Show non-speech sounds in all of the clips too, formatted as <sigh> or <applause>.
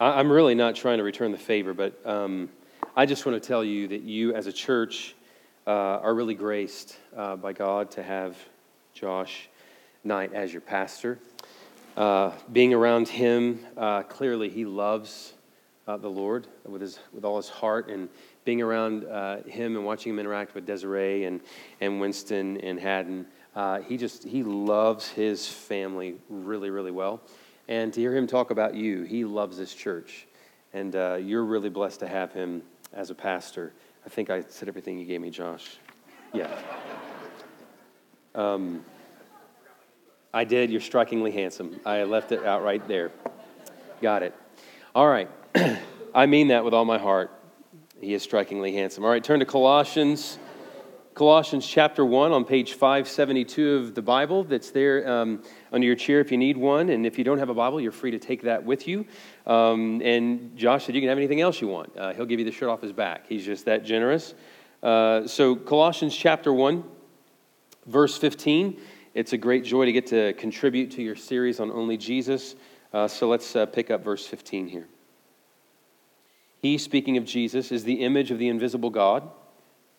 I'm really not trying to return the favor, but um, I just want to tell you that you, as a church, uh, are really graced uh, by God to have Josh Knight as your pastor. Uh, being around him, uh, clearly he loves uh, the Lord with, his, with all his heart, and being around uh, him and watching him interact with Desiree and, and Winston and Haddon, he just he loves his family really, really well. And to hear him talk about you, he loves this church. And uh, you're really blessed to have him as a pastor. I think I said everything you gave me, Josh. Yeah. Um, I did. You're strikingly handsome. I left it out right there. Got it. All right. <clears throat> I mean that with all my heart. He is strikingly handsome. All right, turn to Colossians Colossians chapter 1 on page 572 of the Bible that's there um, under your chair if you need one. And if you don't have a Bible, you're free to take that with you. Um, and Josh said you can have anything else you want. Uh, he'll give you the shirt off his back. He's just that generous. Uh, so, Colossians chapter 1, verse 15. It's a great joy to get to contribute to your series on Only Jesus. Uh, so, let's uh, pick up verse 15 here. He, speaking of Jesus, is the image of the invisible God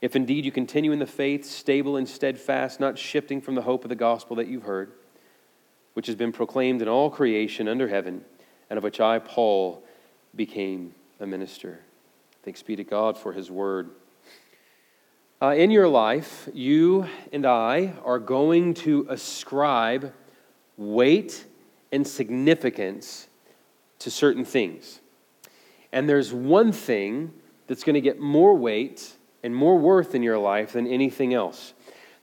If indeed you continue in the faith, stable and steadfast, not shifting from the hope of the gospel that you've heard, which has been proclaimed in all creation under heaven, and of which I, Paul, became a minister. Thanks be to God for his word. Uh, in your life, you and I are going to ascribe weight and significance to certain things. And there's one thing that's going to get more weight and more worth in your life than anything else.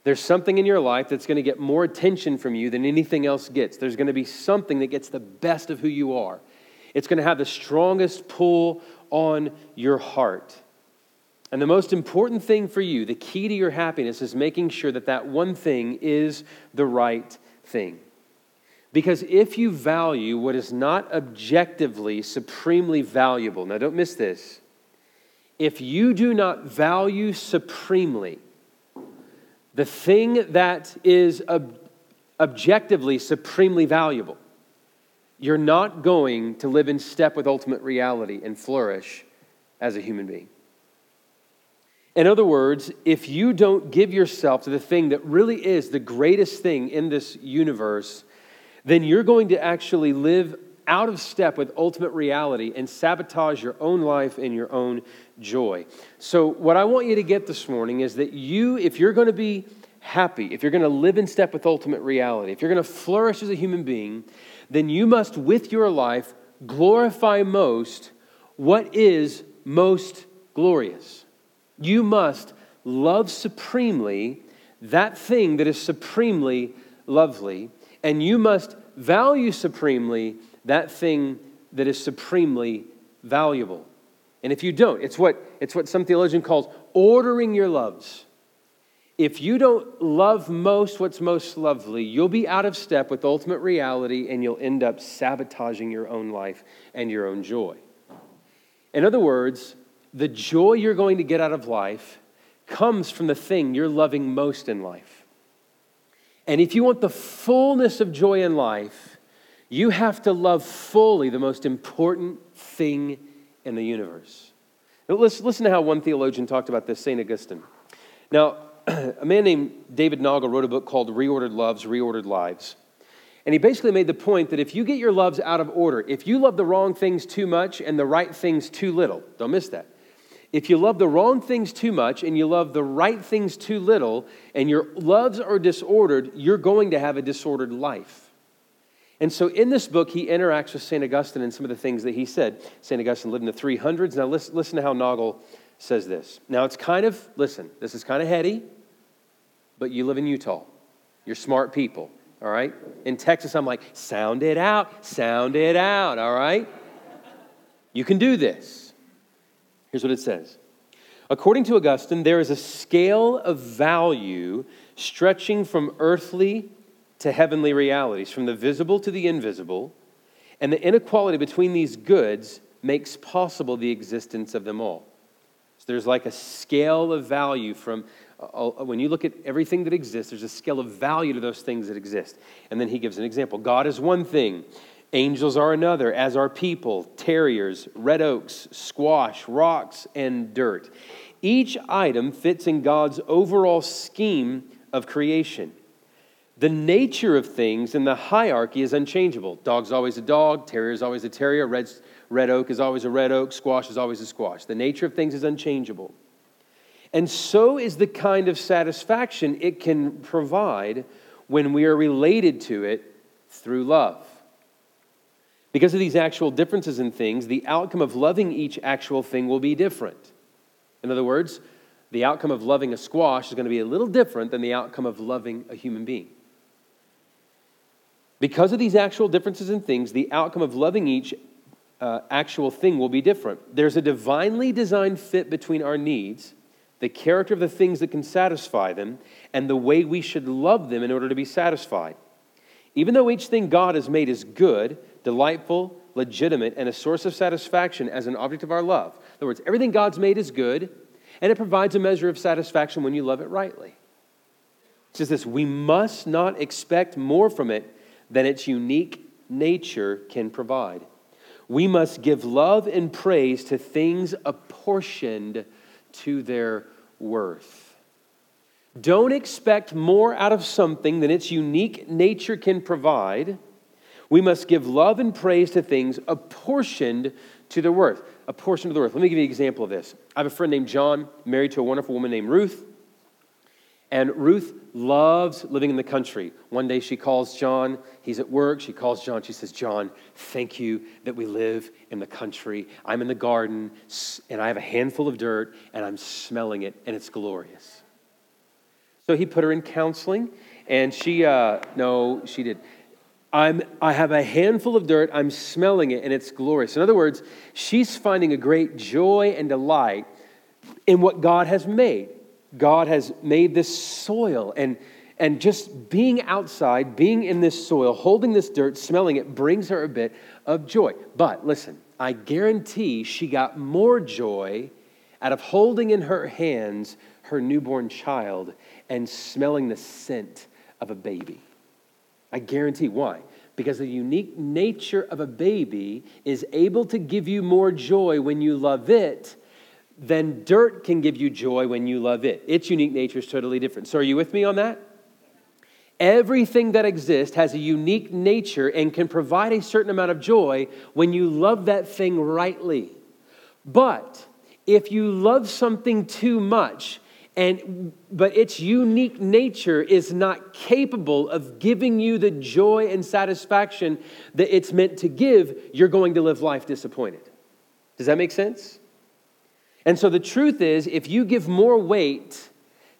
There's something in your life that's going to get more attention from you than anything else gets. There's going to be something that gets the best of who you are. It's going to have the strongest pull on your heart. And the most important thing for you, the key to your happiness, is making sure that that one thing is the right thing. Because if you value what is not objectively supremely valuable, now don't miss this, if you do not value supremely the thing that is ob- objectively supremely valuable, you're not going to live in step with ultimate reality and flourish as a human being. In other words, if you don't give yourself to the thing that really is the greatest thing in this universe, then you're going to actually live out of step with ultimate reality and sabotage your own life and your own joy. So, what I want you to get this morning is that you, if you're going to be happy, if you're going to live in step with ultimate reality, if you're going to flourish as a human being, then you must, with your life, glorify most what is most glorious. You must love supremely that thing that is supremely lovely, and you must value supremely that thing that is supremely valuable. And if you don't, it's what, it's what some theologian calls ordering your loves. If you don't love most what's most lovely, you'll be out of step with ultimate reality and you'll end up sabotaging your own life and your own joy. In other words, the joy you're going to get out of life comes from the thing you're loving most in life. And if you want the fullness of joy in life, you have to love fully the most important thing in the universe. Listen, to how one theologian talked about this, St. Augustine. Now, <clears throat> a man named David Naugle wrote a book called Reordered Loves, Reordered Lives. And he basically made the point that if you get your loves out of order, if you love the wrong things too much and the right things too little, don't miss that. If you love the wrong things too much and you love the right things too little, and your loves are disordered, you're going to have a disordered life. And so in this book, he interacts with St. Augustine and some of the things that he said. St. Augustine lived in the 300s. Now, listen, listen to how Naugle says this. Now, it's kind of, listen, this is kind of heady, but you live in Utah. You're smart people, all right? In Texas, I'm like, sound it out, sound it out, all right? You can do this. Here's what it says According to Augustine, there is a scale of value stretching from earthly to heavenly realities, from the visible to the invisible, and the inequality between these goods makes possible the existence of them all. So there's like a scale of value from uh, uh, when you look at everything that exists, there's a scale of value to those things that exist. And then he gives an example God is one thing, angels are another, as are people, terriers, red oaks, squash, rocks, and dirt. Each item fits in God's overall scheme of creation. The nature of things in the hierarchy is unchangeable. Dog's always a dog, terrier is always a terrier, red, red oak is always a red oak, squash is always a squash. The nature of things is unchangeable. And so is the kind of satisfaction it can provide when we are related to it through love. Because of these actual differences in things, the outcome of loving each actual thing will be different. In other words, the outcome of loving a squash is going to be a little different than the outcome of loving a human being. Because of these actual differences in things, the outcome of loving each uh, actual thing will be different. There's a divinely designed fit between our needs, the character of the things that can satisfy them, and the way we should love them in order to be satisfied. Even though each thing God has made is good, delightful, legitimate, and a source of satisfaction as an object of our love. In other words, everything God's made is good, and it provides a measure of satisfaction when you love it rightly. It says this we must not expect more from it than its unique nature can provide. We must give love and praise to things apportioned to their worth. Don't expect more out of something than its unique nature can provide. We must give love and praise to things apportioned to their worth. Apportioned to their worth. Let me give you an example of this. I have a friend named John, married to a wonderful woman named Ruth. And Ruth loves living in the country. One day she calls John. He's at work. She calls John. She says, John, thank you that we live in the country. I'm in the garden and I have a handful of dirt and I'm smelling it and it's glorious. So he put her in counseling and she, uh, no, she did. I'm, I have a handful of dirt. I'm smelling it and it's glorious. In other words, she's finding a great joy and delight in what God has made. God has made this soil and and just being outside, being in this soil, holding this dirt, smelling it, brings her a bit of joy. But listen, I guarantee she got more joy out of holding in her hands her newborn child and smelling the scent of a baby. I guarantee. Why? Because the unique nature of a baby is able to give you more joy when you love it then dirt can give you joy when you love it. Its unique nature is totally different. So, are you with me on that? Everything that exists has a unique nature and can provide a certain amount of joy when you love that thing rightly. But if you love something too much, and but its unique nature is not capable of giving you the joy and satisfaction that it's meant to give, you're going to live life disappointed. Does that make sense? And so the truth is, if you give more weight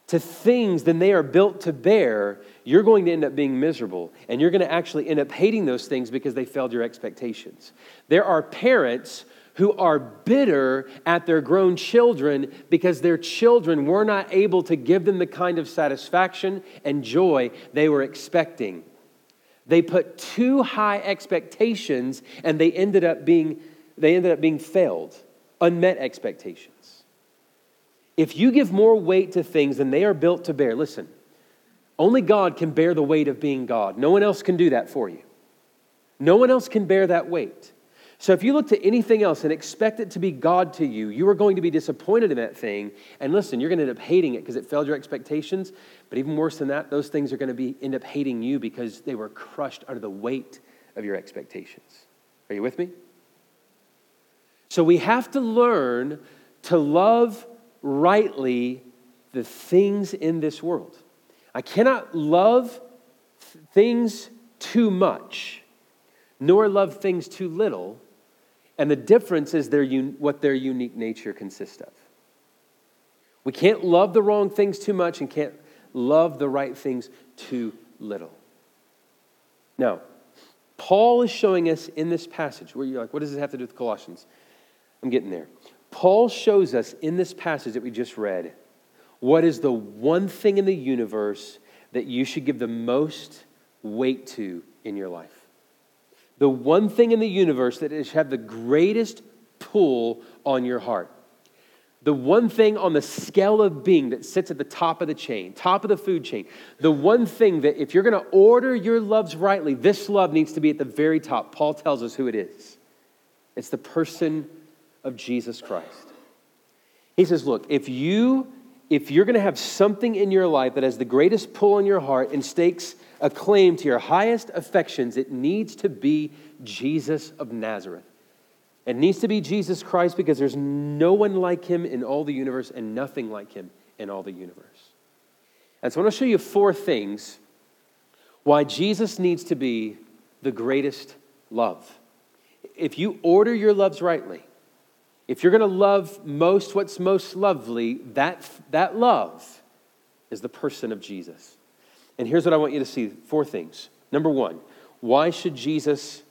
to things than they are built to bear, you're going to end up being miserable. And you're going to actually end up hating those things because they failed your expectations. There are parents who are bitter at their grown children because their children were not able to give them the kind of satisfaction and joy they were expecting. They put too high expectations and they ended up being they ended up being failed, unmet expectations. If you give more weight to things than they are built to bear, listen, only God can bear the weight of being God. No one else can do that for you. No one else can bear that weight. So if you look to anything else and expect it to be God to you, you are going to be disappointed in that thing. And listen, you're going to end up hating it because it failed your expectations. But even worse than that, those things are going to be end up hating you because they were crushed under the weight of your expectations. Are you with me? So we have to learn to love rightly the things in this world. I cannot love things too much, nor love things too little. And the difference is their, what their unique nature consists of. We can't love the wrong things too much and can't love the right things too little. Now, Paul is showing us in this passage, where you're like, what does this have to do with Colossians? I'm getting there. Paul shows us in this passage that we just read what is the one thing in the universe that you should give the most weight to in your life. The one thing in the universe that should have the greatest pull on your heart. The one thing on the scale of being that sits at the top of the chain, top of the food chain. The one thing that if you're going to order your loves rightly, this love needs to be at the very top. Paul tells us who it is it's the person of Jesus Christ. He says, Look, if you if you're going to have something in your life that has the greatest pull on your heart and stakes a claim to your highest affections, it needs to be Jesus of Nazareth. It needs to be Jesus Christ because there's no one like him in all the universe and nothing like him in all the universe. And so I want to show you four things why Jesus needs to be the greatest love. If you order your loves rightly, if you're going to love most what's most lovely, that, that love is the person of Jesus. And here's what I want you to see four things. Number one, why should Jesus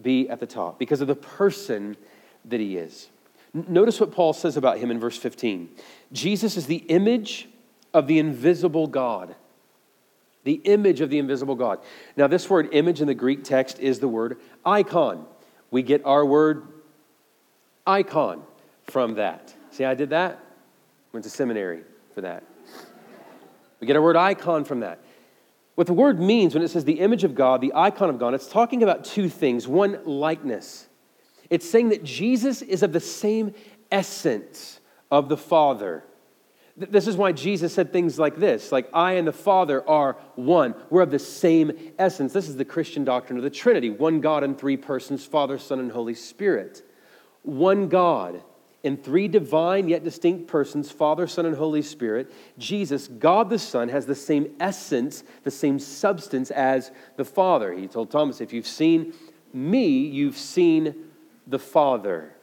be at the top? Because of the person that he is. Notice what Paul says about him in verse 15 Jesus is the image of the invisible God. The image of the invisible God. Now, this word image in the Greek text is the word icon. We get our word icon from that. See, I did that? Went to seminary for that. We get our word icon from that. What the word means when it says the image of God, the icon of God, it's talking about two things. One, likeness. It's saying that Jesus is of the same essence of the Father. This is why Jesus said things like this like, I and the Father are one. We're of the same essence. This is the Christian doctrine of the Trinity one God in three persons, Father, Son, and Holy Spirit one God in three divine yet distinct persons Father, Son, and Holy Spirit. Jesus, God the Son, has the same essence, the same substance as the Father. He told Thomas, If you've seen me, you've seen the Father.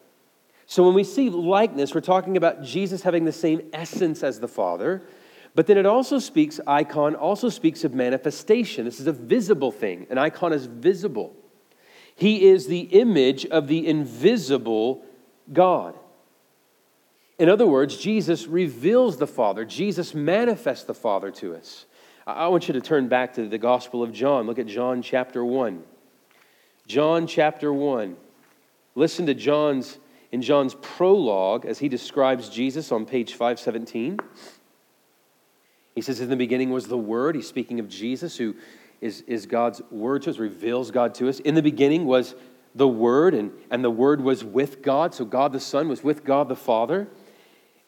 So when we see likeness, we're talking about Jesus having the same essence as the Father. But then it also speaks, icon also speaks of manifestation. This is a visible thing. An icon is visible. He is the image of the invisible God. In other words, Jesus reveals the Father, Jesus manifests the Father to us. I want you to turn back to the Gospel of John. Look at John chapter 1. John chapter 1. Listen to John's in John's prologue as he describes Jesus on page 517. He says, In the beginning was the Word. He's speaking of Jesus, who is, is God's word to us, reveals God to us. In the beginning was the Word, and, and the Word was with God. So God the Son was with God the Father.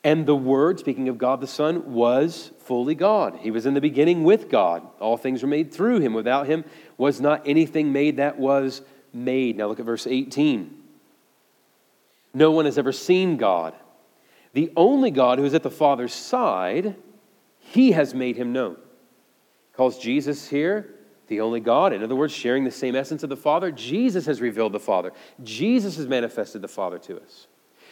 And the Word, speaking of God the Son, was fully God. He was in the beginning with God. All things were made through him. Without him was not anything made that was made. Now look at verse 18. No one has ever seen God. The only God who is at the Father's side, he has made him known. Calls Jesus here the only God. In other words, sharing the same essence of the Father. Jesus has revealed the Father. Jesus has manifested the Father to us.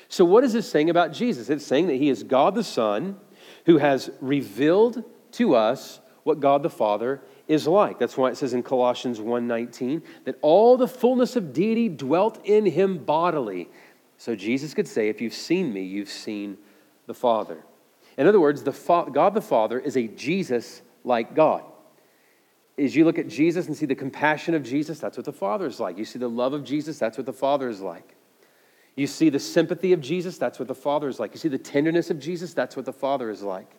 So, what is this saying about Jesus? It's saying that he is God the Son who has revealed to us what God the Father is like. That's why it says in Colossians 1:19 that all the fullness of deity dwelt in him bodily. So Jesus could say, if you've seen me, you've seen the Father. In other words, the Fa- God the Father is a Jesus like God as you look at Jesus and see the compassion of Jesus, that's what the Father is like. You see the love of Jesus, that's what the Father is like. You see the sympathy of Jesus, that's what the Father is like. You see the tenderness of Jesus, that's what the Father is like.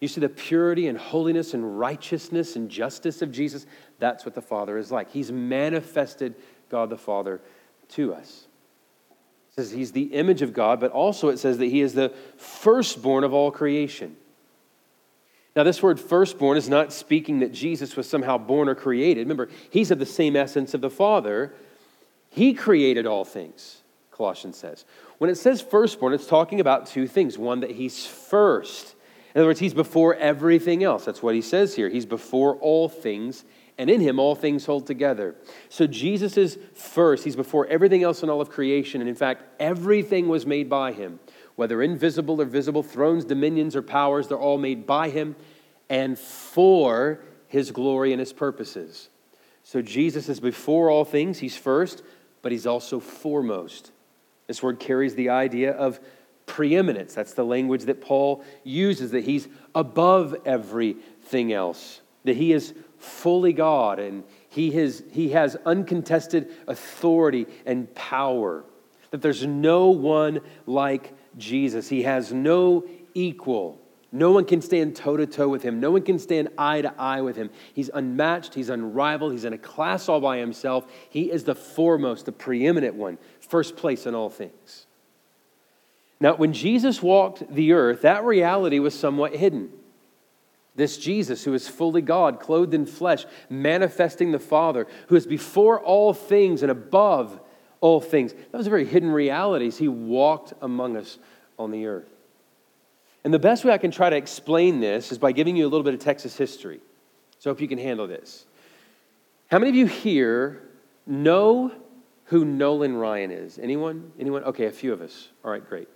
You see the purity and holiness and righteousness and justice of Jesus, that's what the Father is like. He's manifested God the Father to us. It says he's the image of God, but also it says that he is the firstborn of all creation. Now, this word firstborn is not speaking that Jesus was somehow born or created. Remember, he's of the same essence of the Father. He created all things, Colossians says. When it says firstborn, it's talking about two things. One, that he's first. In other words, he's before everything else. That's what he says here. He's before all things, and in him all things hold together. So Jesus is first. He's before everything else in all of creation. And in fact, everything was made by him. Whether invisible or visible, thrones, dominions, or powers, they're all made by him and for his glory and his purposes. So Jesus is before all things. He's first, but he's also foremost. This word carries the idea of preeminence. That's the language that Paul uses, that he's above everything else, that he is fully God and he has, he has uncontested authority and power, that there's no one like Jesus. He has no equal. No one can stand toe to toe with him. No one can stand eye to eye with him. He's unmatched. He's unrivaled. He's in a class all by himself. He is the foremost, the preeminent one, first place in all things. Now, when Jesus walked the earth, that reality was somewhat hidden. This Jesus, who is fully God, clothed in flesh, manifesting the Father, who is before all things and above all things. That was a very hidden reality he walked among us on the earth. And the best way I can try to explain this is by giving you a little bit of Texas history. So if you can handle this. How many of you here know who Nolan Ryan is? Anyone? Anyone? Okay, a few of us. All right, great.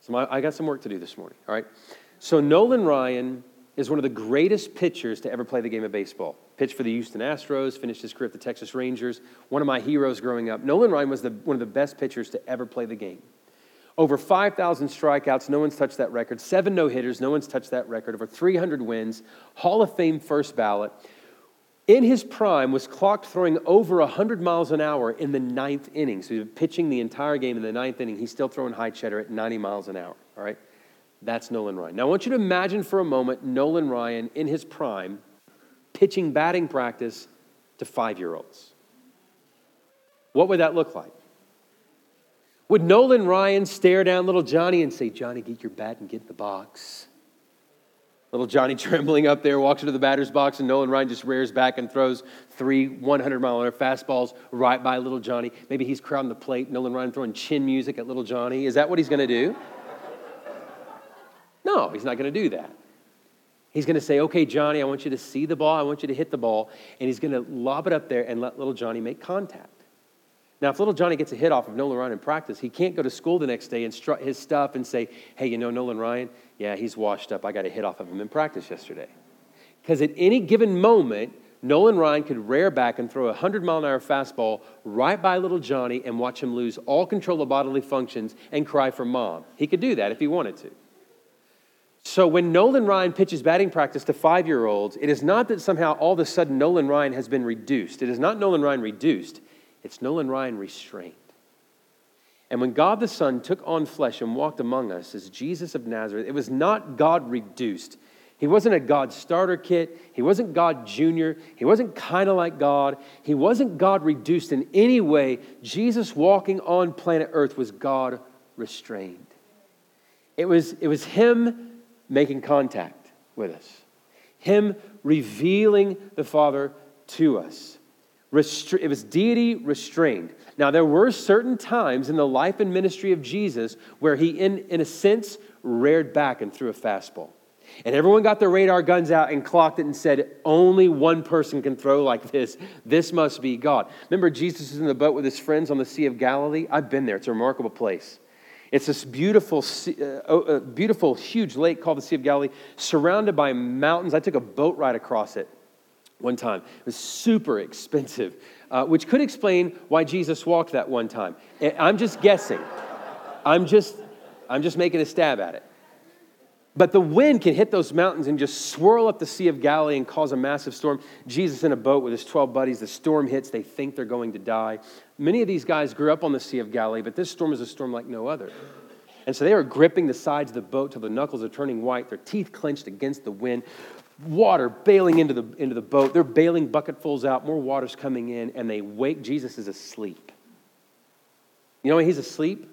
So my, I got some work to do this morning. All right. So Nolan Ryan is one of the greatest pitchers to ever play the game of baseball. Pitched for the Houston Astros, finished his career at the Texas Rangers. One of my heroes growing up. Nolan Ryan was the, one of the best pitchers to ever play the game. Over 5,000 strikeouts, no one's touched that record. Seven no hitters, no one's touched that record. Over 300 wins, Hall of Fame first ballot. In his prime, was clocked throwing over 100 miles an hour in the ninth inning. So he was pitching the entire game in the ninth inning. He's still throwing high cheddar at 90 miles an hour. All right? That's Nolan Ryan. Now, I want you to imagine for a moment Nolan Ryan in his prime pitching batting practice to five year olds. What would that look like? Would Nolan Ryan stare down little Johnny and say, Johnny, get your bat and get in the box? Little Johnny <laughs> trembling up there, walks into the batter's box, and Nolan Ryan just rears back and throws three 100 mile an hour fastballs right by little Johnny. Maybe he's crowding the plate, Nolan Ryan throwing chin music at little Johnny. Is that what he's going to do? No, he's not going to do that. He's going to say, Okay, Johnny, I want you to see the ball, I want you to hit the ball, and he's going to lob it up there and let little Johnny make contact. Now, if little Johnny gets a hit off of Nolan Ryan in practice, he can't go to school the next day and strut his stuff and say, hey, you know Nolan Ryan? Yeah, he's washed up. I got a hit off of him in practice yesterday. Because at any given moment, Nolan Ryan could rear back and throw a 100 mile an hour fastball right by little Johnny and watch him lose all control of bodily functions and cry for mom. He could do that if he wanted to. So when Nolan Ryan pitches batting practice to five year olds, it is not that somehow all of a sudden Nolan Ryan has been reduced. It is not Nolan Ryan reduced. It's Nolan Ryan restrained. And when God the Son took on flesh and walked among us as Jesus of Nazareth, it was not God reduced. He wasn't a God starter kit. He wasn't God junior. He wasn't kind of like God. He wasn't God reduced in any way. Jesus walking on planet Earth was God restrained. It was, it was Him making contact with us, Him revealing the Father to us. Restra- it was deity restrained. Now, there were certain times in the life and ministry of Jesus where he, in, in a sense, reared back and threw a fastball. And everyone got their radar guns out and clocked it and said, Only one person can throw like this. This must be God. Remember, Jesus is in the boat with his friends on the Sea of Galilee? I've been there. It's a remarkable place. It's this beautiful, uh, beautiful, huge lake called the Sea of Galilee, surrounded by mountains. I took a boat ride across it one time. It was super expensive, uh, which could explain why Jesus walked that one time. I'm just guessing. I'm just, I'm just making a stab at it. But the wind can hit those mountains and just swirl up the Sea of Galilee and cause a massive storm. Jesus in a boat with his 12 buddies, the storm hits, they think they're going to die. Many of these guys grew up on the Sea of Galilee, but this storm is a storm like no other. And so they are gripping the sides of the boat till the knuckles are turning white, their teeth clenched against the wind water bailing into the, into the boat. They're bailing bucketfuls out, more water's coming in, and they wake. Jesus is asleep. You know he's asleep?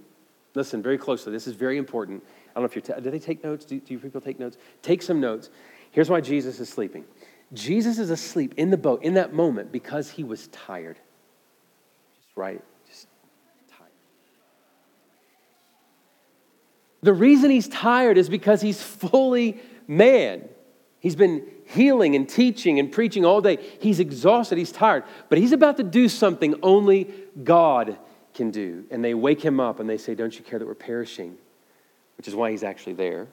Listen very closely. This is very important. I don't know if you're, ta- do they take notes? Do, do you people take notes? Take some notes. Here's why Jesus is sleeping. Jesus is asleep in the boat in that moment because he was tired. Just right, just tired. The reason he's tired is because he's fully man. He's been healing and teaching and preaching all day. He's exhausted, he's tired, but he's about to do something only God can do. And they wake him up and they say, Don't you care that we're perishing? Which is why he's actually there.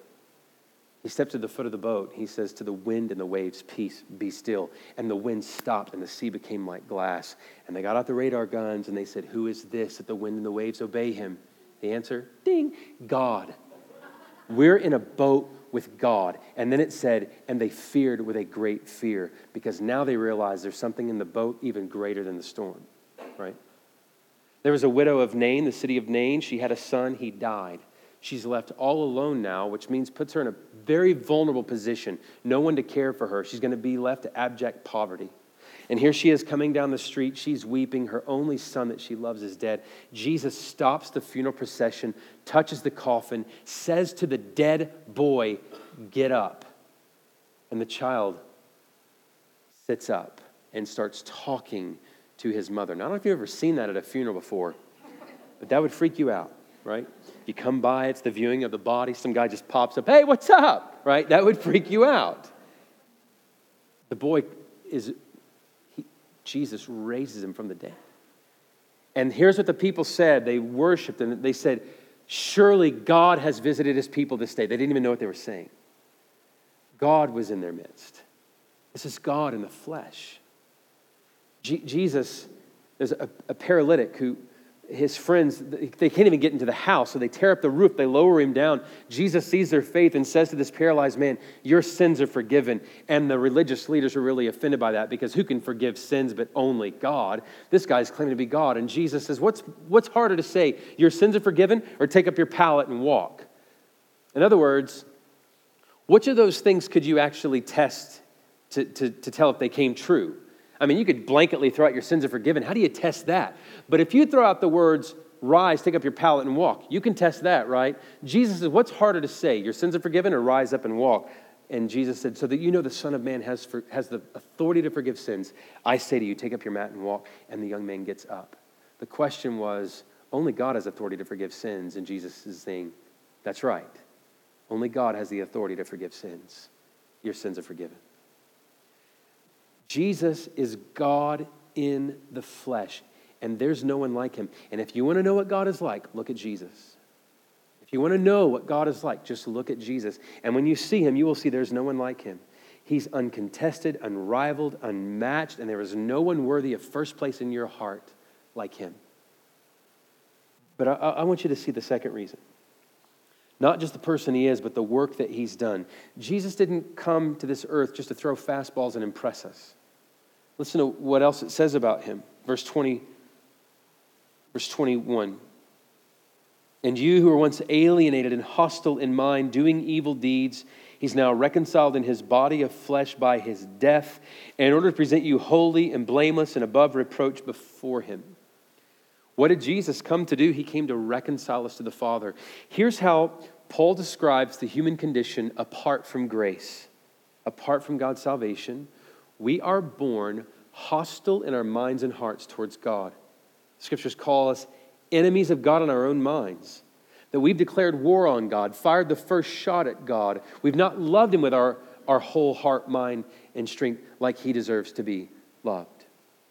He steps to the foot of the boat. He says to the wind and the waves, Peace, be still. And the wind stopped and the sea became like glass. And they got out the radar guns and they said, Who is this that the wind and the waves obey him? The answer, ding, God. We're in a boat with God. And then it said, and they feared with a great fear because now they realize there's something in the boat even greater than the storm, right? There was a widow of Nain, the city of Nain. She had a son, he died. She's left all alone now, which means puts her in a very vulnerable position. No one to care for her. She's going to be left to abject poverty. And here she is coming down the street. She's weeping. Her only son that she loves is dead. Jesus stops the funeral procession, touches the coffin, says to the dead boy, Get up. And the child sits up and starts talking to his mother. Now, I don't know if you've ever seen that at a funeral before, but that would freak you out, right? You come by, it's the viewing of the body, some guy just pops up, Hey, what's up? Right? That would freak you out. The boy is he, Jesus raises him from the dead. And here's what the people said they worshiped and they said, Surely God has visited his people this day. They didn't even know what they were saying. God was in their midst. This is God in the flesh. Je- Jesus, there's a, a paralytic who his friends, they can't even get into the house, so they tear up the roof, they lower him down. Jesus sees their faith and says to this paralyzed man, Your sins are forgiven. And the religious leaders are really offended by that because who can forgive sins but only God? This guy's claiming to be God. And Jesus says, What's, what's harder to say, Your sins are forgiven, or take up your pallet and walk? In other words, which of those things could you actually test to, to, to tell if they came true? I mean, you could blanketly throw out your sins are forgiven. How do you test that? But if you throw out the words, rise, take up your pallet and walk, you can test that, right? Jesus says, what's harder to say, your sins are forgiven or rise up and walk? And Jesus said, so that you know the Son of Man has, for, has the authority to forgive sins, I say to you, take up your mat and walk. And the young man gets up. The question was, only God has authority to forgive sins. And Jesus is saying, that's right. Only God has the authority to forgive sins. Your sins are forgiven. Jesus is God in the flesh, and there's no one like him. And if you want to know what God is like, look at Jesus. If you want to know what God is like, just look at Jesus. And when you see him, you will see there's no one like him. He's uncontested, unrivaled, unmatched, and there is no one worthy of first place in your heart like him. But I, I want you to see the second reason. Not just the person he is, but the work that he's done. Jesus didn't come to this earth just to throw fastballs and impress us. Listen to what else it says about him. Verse 20, verse 21. And you who were once alienated and hostile in mind, doing evil deeds, he's now reconciled in his body of flesh by his death, in order to present you holy and blameless and above reproach before him. What did Jesus come to do? He came to reconcile us to the Father. Here's how Paul describes the human condition apart from grace, apart from God's salvation. We are born hostile in our minds and hearts towards God. Scriptures call us enemies of God in our own minds. That we've declared war on God, fired the first shot at God. We've not loved Him with our, our whole heart, mind, and strength like He deserves to be loved.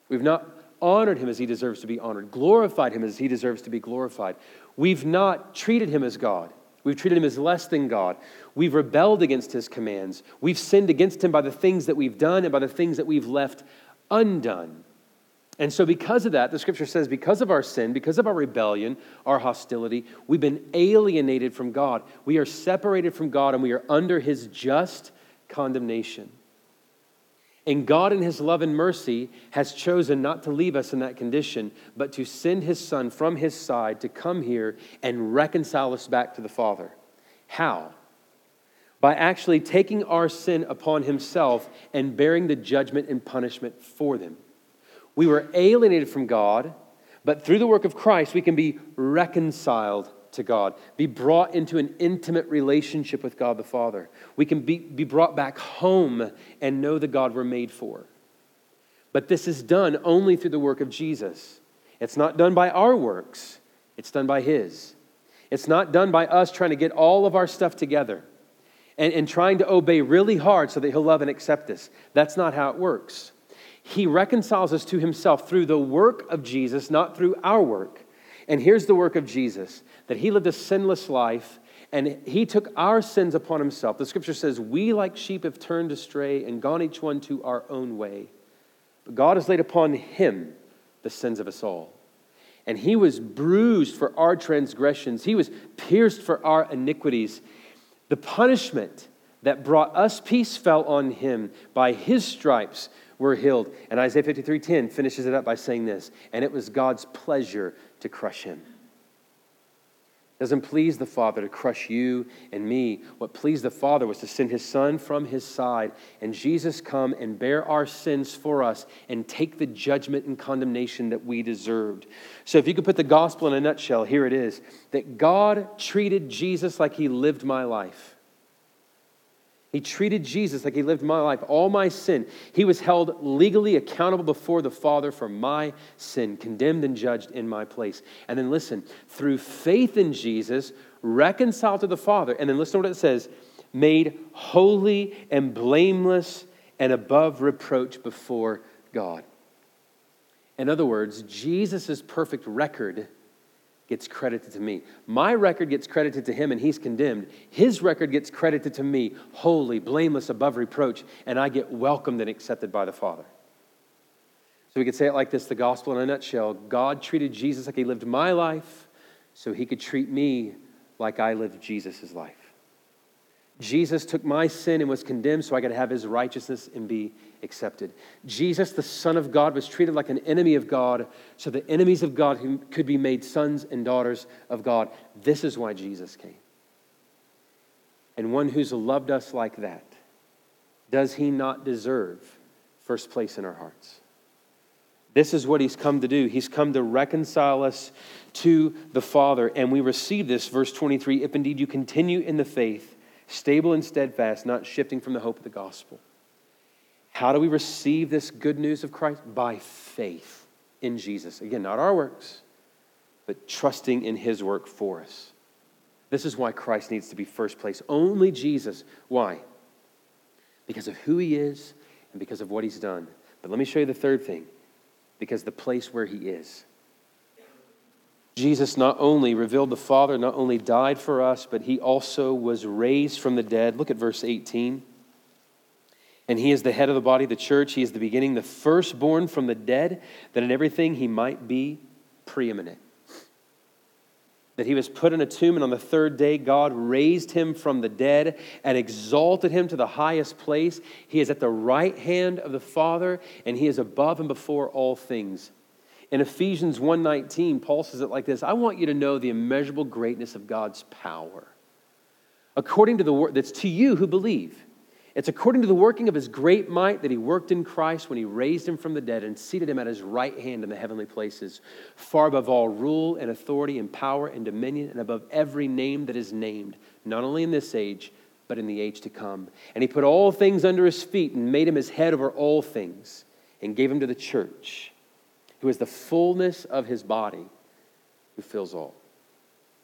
We've not honored him as he deserves to be honored, glorified him as he deserves to be glorified. We've not treated him as God. We've treated him as less than God. We've rebelled against his commands. We've sinned against him by the things that we've done and by the things that we've left undone. And so, because of that, the scripture says, because of our sin, because of our rebellion, our hostility, we've been alienated from God. We are separated from God and we are under his just condemnation. And God, in His love and mercy, has chosen not to leave us in that condition, but to send His Son from His side to come here and reconcile us back to the Father. How? By actually taking our sin upon Himself and bearing the judgment and punishment for them. We were alienated from God, but through the work of Christ, we can be reconciled to God, be brought into an intimate relationship with God the Father. We can be, be brought back home and know the God we're made for. But this is done only through the work of Jesus. It's not done by our works, it's done by His. It's not done by us trying to get all of our stuff together and, and trying to obey really hard so that He'll love and accept us. That's not how it works. He reconciles us to Himself through the work of Jesus, not through our work. And here's the work of Jesus that He lived a sinless life and He took our sins upon Himself. The scripture says, We like sheep have turned astray and gone each one to our own way. But God has laid upon Him the sins of us all. And He was bruised for our transgressions, He was pierced for our iniquities. The punishment that brought us peace fell on him. By his stripes we're healed. And Isaiah 53:10 finishes it up by saying this, and it was God's pleasure to crush him. It Doesn't please the Father to crush you and me. What pleased the Father was to send his Son from his side, and Jesus come and bear our sins for us and take the judgment and condemnation that we deserved. So, if you could put the gospel in a nutshell, here it is that God treated Jesus like he lived my life. He treated Jesus like he lived my life, all my sin. He was held legally accountable before the Father for my sin, condemned and judged in my place. And then listen, through faith in Jesus, reconciled to the Father. And then listen to what it says made holy and blameless and above reproach before God. In other words, Jesus' perfect record gets credited to me. My record gets credited to him and he's condemned. His record gets credited to me, holy, blameless, above reproach, and I get welcomed and accepted by the Father. So we could say it like this the gospel in a nutshell God treated Jesus like he lived my life so he could treat me like I lived Jesus' life. Jesus took my sin and was condemned so I could have his righteousness and be accepted. Jesus, the Son of God, was treated like an enemy of God so the enemies of God could be made sons and daughters of God. This is why Jesus came. And one who's loved us like that, does he not deserve first place in our hearts? This is what he's come to do. He's come to reconcile us to the Father. And we receive this, verse 23 if indeed you continue in the faith, stable and steadfast, not shifting from the hope of the gospel. How do we receive this good news of Christ? By faith in Jesus. Again, not our works, but trusting in his work for us. This is why Christ needs to be first place. Only Jesus. Why? Because of who he is and because of what he's done. But let me show you the third thing because the place where he is. Jesus not only revealed the Father, not only died for us, but he also was raised from the dead. Look at verse 18. And he is the head of the body, the church. He is the beginning, the firstborn from the dead, that in everything he might be preeminent. That he was put in a tomb, and on the third day, God raised him from the dead and exalted him to the highest place. He is at the right hand of the Father, and he is above and before all things. In Ephesians 1:19, Paul says it like this: I want you to know the immeasurable greatness of God's power. According to the word that's to you who believe. It's according to the working of his great might that he worked in Christ when he raised him from the dead and seated him at his right hand in the heavenly places, far above all rule and authority and power and dominion, and above every name that is named, not only in this age, but in the age to come. And he put all things under his feet and made him his head over all things, and gave him to the church, who is the fullness of his body, who fills all.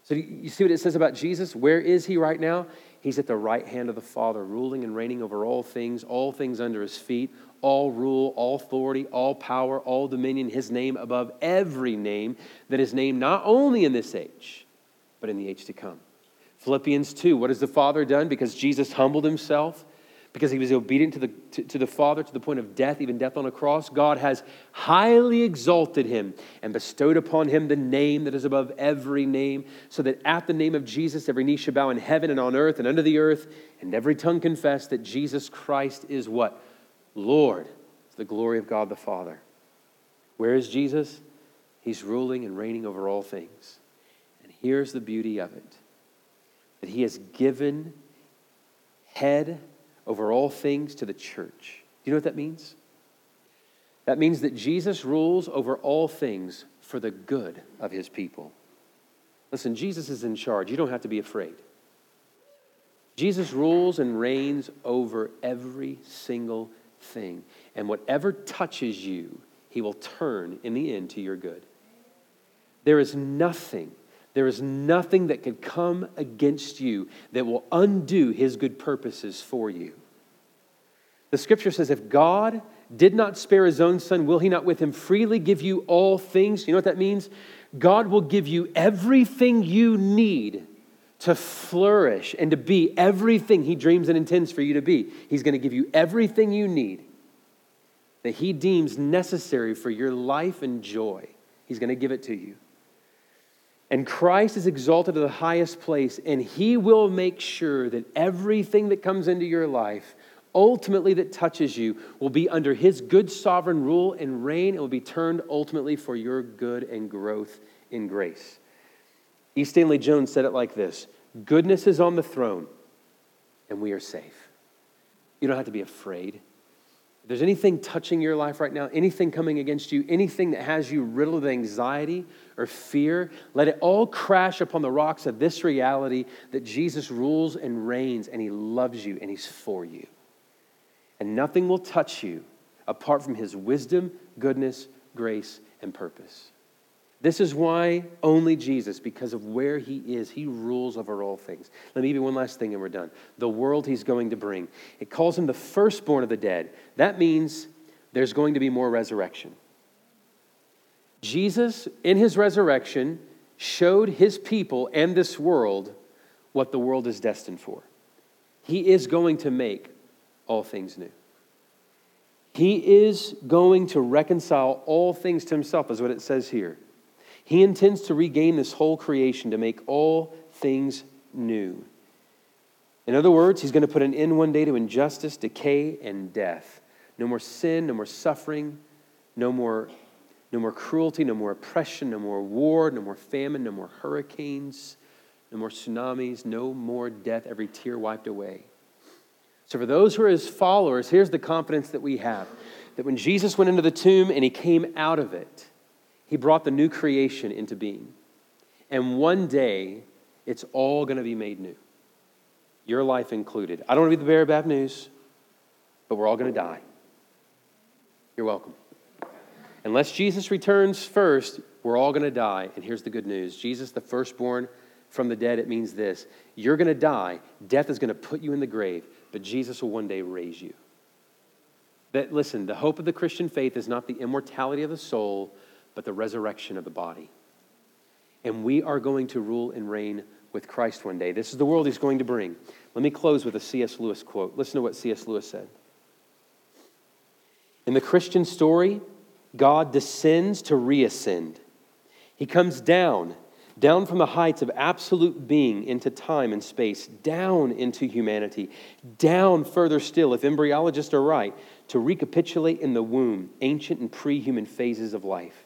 So, you see what it says about Jesus? Where is he right now? He's at the right hand of the Father, ruling and reigning over all things, all things under his feet, all rule, all authority, all power, all dominion, his name above every name that is named not only in this age, but in the age to come. Philippians 2, what has the Father done? Because Jesus humbled himself because he was obedient to the, to, to, the Father to the point of death, even death on a cross, God has highly exalted him and bestowed upon him the name that is above every name, so that at the name of Jesus, every knee should bow in heaven and on earth and under the earth, and every tongue confess that Jesus Christ is what? Lord. It's the glory of God the Father. Where is Jesus? He's ruling and reigning over all things. And here's the beauty of it that he has given head over all things to the church. Do you know what that means? That means that Jesus rules over all things for the good of his people. Listen, Jesus is in charge. You don't have to be afraid. Jesus rules and reigns over every single thing. And whatever touches you, he will turn in the end to your good. There is nothing There is nothing that could come against you that will undo his good purposes for you. The scripture says, if God did not spare his own son, will he not with him freely give you all things? You know what that means? God will give you everything you need to flourish and to be everything he dreams and intends for you to be. He's going to give you everything you need that he deems necessary for your life and joy. He's going to give it to you. And Christ is exalted to the highest place, and he will make sure that everything that comes into your life ultimately that touches you will be under his good sovereign rule and reign and will be turned ultimately for your good and growth in grace. E. Stanley Jones said it like this Goodness is on the throne, and we are safe. You don't have to be afraid. If there's anything touching your life right now, anything coming against you, anything that has you riddled with anxiety or fear, let it all crash upon the rocks of this reality that Jesus rules and reigns and he loves you and he's for you and nothing will touch you apart from his wisdom, goodness, grace, and purpose. This is why only Jesus, because of where he is, he rules over all things. Let me give you one last thing and we're done. The world he's going to bring. It calls him the firstborn of the dead. That means there's going to be more resurrection. Jesus, in his resurrection, showed his people and this world what the world is destined for. He is going to make all things new. He is going to reconcile all things to himself, is what it says here. He intends to regain this whole creation to make all things new. In other words, he's going to put an end one day to injustice, decay, and death. No more sin, no more suffering, no more, no more cruelty, no more oppression, no more war, no more famine, no more hurricanes, no more tsunamis, no more death, every tear wiped away. So, for those who are his followers, here's the confidence that we have that when Jesus went into the tomb and he came out of it, he brought the new creation into being. And one day, it's all going to be made new, your life included. I don't want to be the bearer of bad news, but we're all going to die. You're welcome. Unless Jesus returns first, we're all going to die. And here's the good news Jesus, the firstborn from the dead, it means this you're going to die. Death is going to put you in the grave but Jesus will one day raise you. That, listen, the hope of the Christian faith is not the immortality of the soul, but the resurrection of the body. And we are going to rule and reign with Christ one day. This is the world he's going to bring. Let me close with a C.S. Lewis quote. Listen to what C.S. Lewis said. In the Christian story, God descends to reascend. He comes down down from the heights of absolute being into time and space, down into humanity, down further still, if embryologists are right, to recapitulate in the womb ancient and pre human phases of life,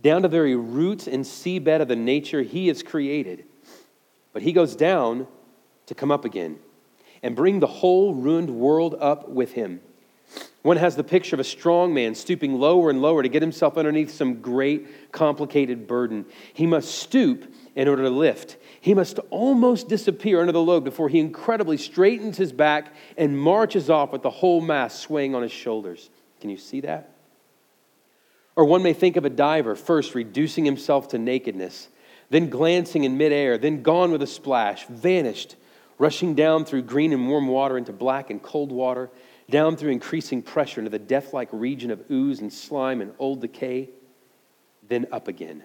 down to the very roots and seabed of the nature he has created. But he goes down to come up again and bring the whole ruined world up with him. One has the picture of a strong man stooping lower and lower to get himself underneath some great, complicated burden. He must stoop in order to lift. He must almost disappear under the load before he incredibly straightens his back and marches off with the whole mass swaying on his shoulders. Can you see that? Or one may think of a diver first reducing himself to nakedness, then glancing in midair, then gone with a splash, vanished, rushing down through green and warm water into black and cold water down through increasing pressure into the death like region of ooze and slime and old decay, then up again,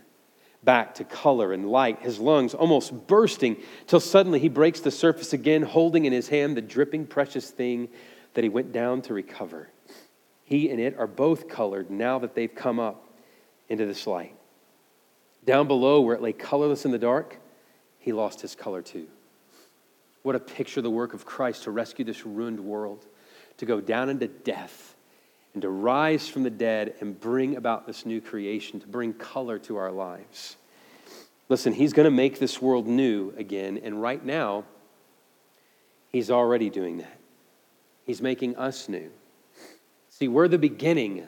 back to color and light, his lungs almost bursting, till suddenly he breaks the surface again, holding in his hand the dripping precious thing that he went down to recover. He and it are both colored now that they've come up into this light. Down below, where it lay colorless in the dark, he lost his color too. What a picture the work of Christ to rescue this ruined world to go down into death and to rise from the dead and bring about this new creation, to bring color to our lives. Listen, He's going to make this world new again, and right now, He's already doing that. He's making us new. See, we're the beginning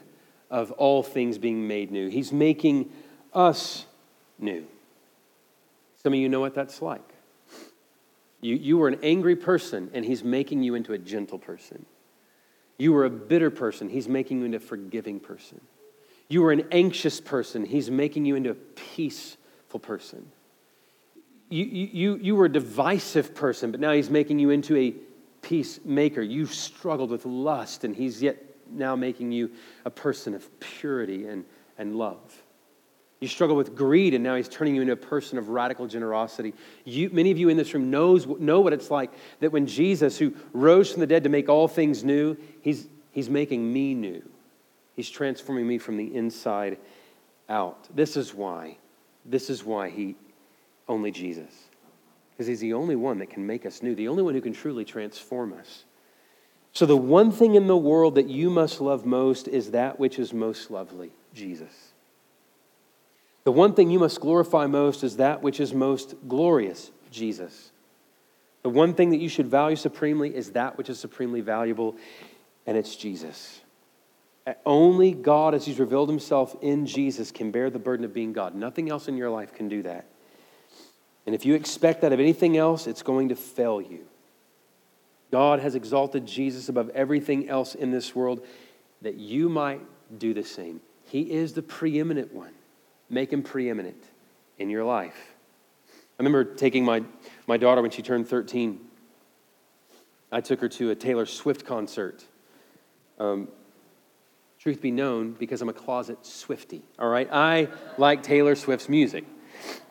of all things being made new. He's making us new. Some of you know what that's like. You, you were an angry person, and He's making you into a gentle person. You were a bitter person, He's making you into a forgiving person. You were an anxious person, He's making you into a peaceful person. you, you, you were a divisive person, but now he's making you into a peacemaker. You've struggled with lust, and he's yet now making you a person of purity and, and love. You struggle with greed, and now he's turning you into a person of radical generosity. You, many of you in this room knows, know what it's like that when Jesus, who rose from the dead to make all things new, he's, he's making me new. He's transforming me from the inside out. This is why. This is why he, only Jesus. Because he's the only one that can make us new, the only one who can truly transform us. So, the one thing in the world that you must love most is that which is most lovely Jesus. The one thing you must glorify most is that which is most glorious Jesus. The one thing that you should value supremely is that which is supremely valuable, and it's Jesus. Only God, as He's revealed Himself in Jesus, can bear the burden of being God. Nothing else in your life can do that. And if you expect that of anything else, it's going to fail you. God has exalted Jesus above everything else in this world that you might do the same. He is the preeminent one. Make him preeminent in your life. I remember taking my, my daughter when she turned 13. I took her to a Taylor Swift concert. Um, truth be known, because I'm a closet Swiftie, all right? I like Taylor Swift's music.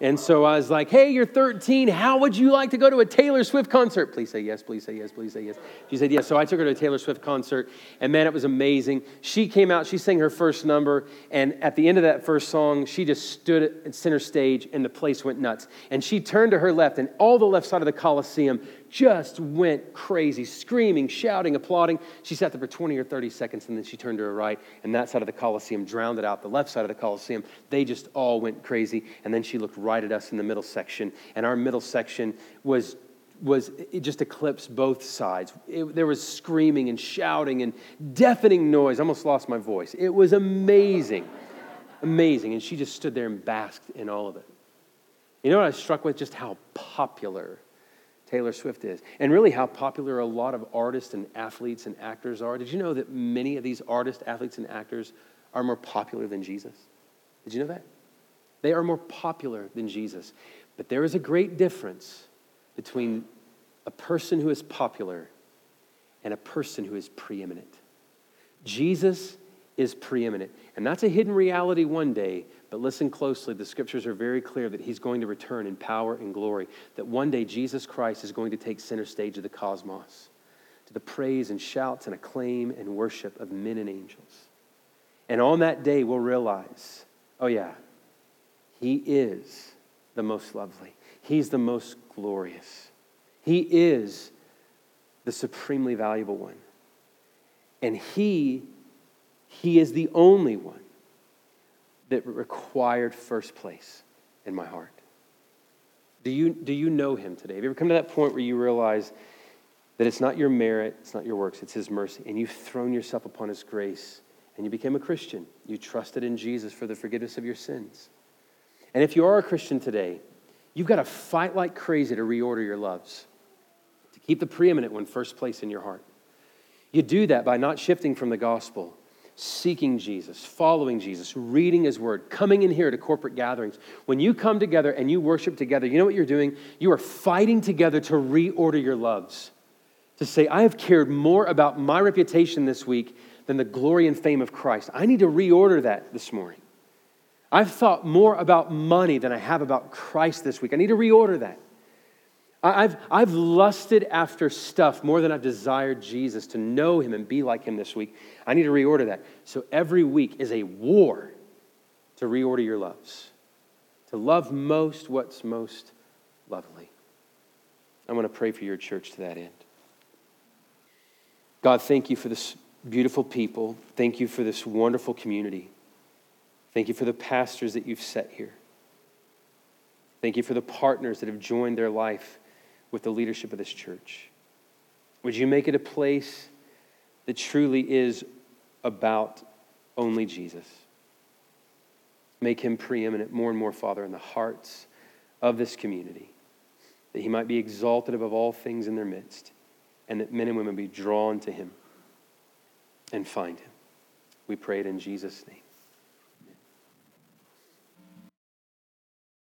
And so I was like, hey, you're 13. How would you like to go to a Taylor Swift concert? Please say yes, please say yes, please say yes. She said yes. So I took her to a Taylor Swift concert, and man, it was amazing. She came out, she sang her first number, and at the end of that first song, she just stood at center stage, and the place went nuts. And she turned to her left, and all the left side of the Coliseum just went crazy, screaming, shouting, applauding. She sat there for 20 or 30 seconds and then she turned to her right, and that side of the Coliseum drowned it out. The left side of the Coliseum, they just all went crazy. And then she looked right at us in the middle section, and our middle section was was it just eclipsed both sides. It, there was screaming and shouting and deafening noise. I almost lost my voice. It was amazing, amazing. And she just stood there and basked in all of it. You know what I was struck with? Just how popular Taylor Swift is, and really how popular a lot of artists and athletes and actors are. Did you know that many of these artists, athletes, and actors are more popular than Jesus? Did you know that? They are more popular than Jesus. But there is a great difference between a person who is popular and a person who is preeminent. Jesus is preeminent. And that's a hidden reality one day, but listen closely. The scriptures are very clear that he's going to return in power and glory, that one day Jesus Christ is going to take center stage of the cosmos to the praise and shouts and acclaim and worship of men and angels. And on that day, we'll realize oh, yeah, he is the most lovely, he's the most glorious, he is the supremely valuable one. And he, he is the only one that required first place in my heart. Do you, do you know him today? Have you ever come to that point where you realize that it's not your merit, it's not your works, it's his mercy, and you've thrown yourself upon his grace and you became a Christian? You trusted in Jesus for the forgiveness of your sins. And if you are a Christian today, you've got to fight like crazy to reorder your loves, to keep the preeminent one first place in your heart. You do that by not shifting from the gospel seeking Jesus, following Jesus, reading his word, coming in here to corporate gatherings. When you come together and you worship together, you know what you're doing? You are fighting together to reorder your loves. To say, I have cared more about my reputation this week than the glory and fame of Christ. I need to reorder that this morning. I've thought more about money than I have about Christ this week. I need to reorder that. I've, I've lusted after stuff more than I've desired Jesus to know him and be like him this week. I need to reorder that. So every week is a war to reorder your loves, to love most what's most lovely. I want to pray for your church to that end. God, thank you for this beautiful people. Thank you for this wonderful community. Thank you for the pastors that you've set here. Thank you for the partners that have joined their life with the leadership of this church. Would you make it a place that truly is about only Jesus? Make him preeminent more and more, Father, in the hearts of this community, that he might be exalted above all things in their midst, and that men and women be drawn to him and find him. We pray it in Jesus' name.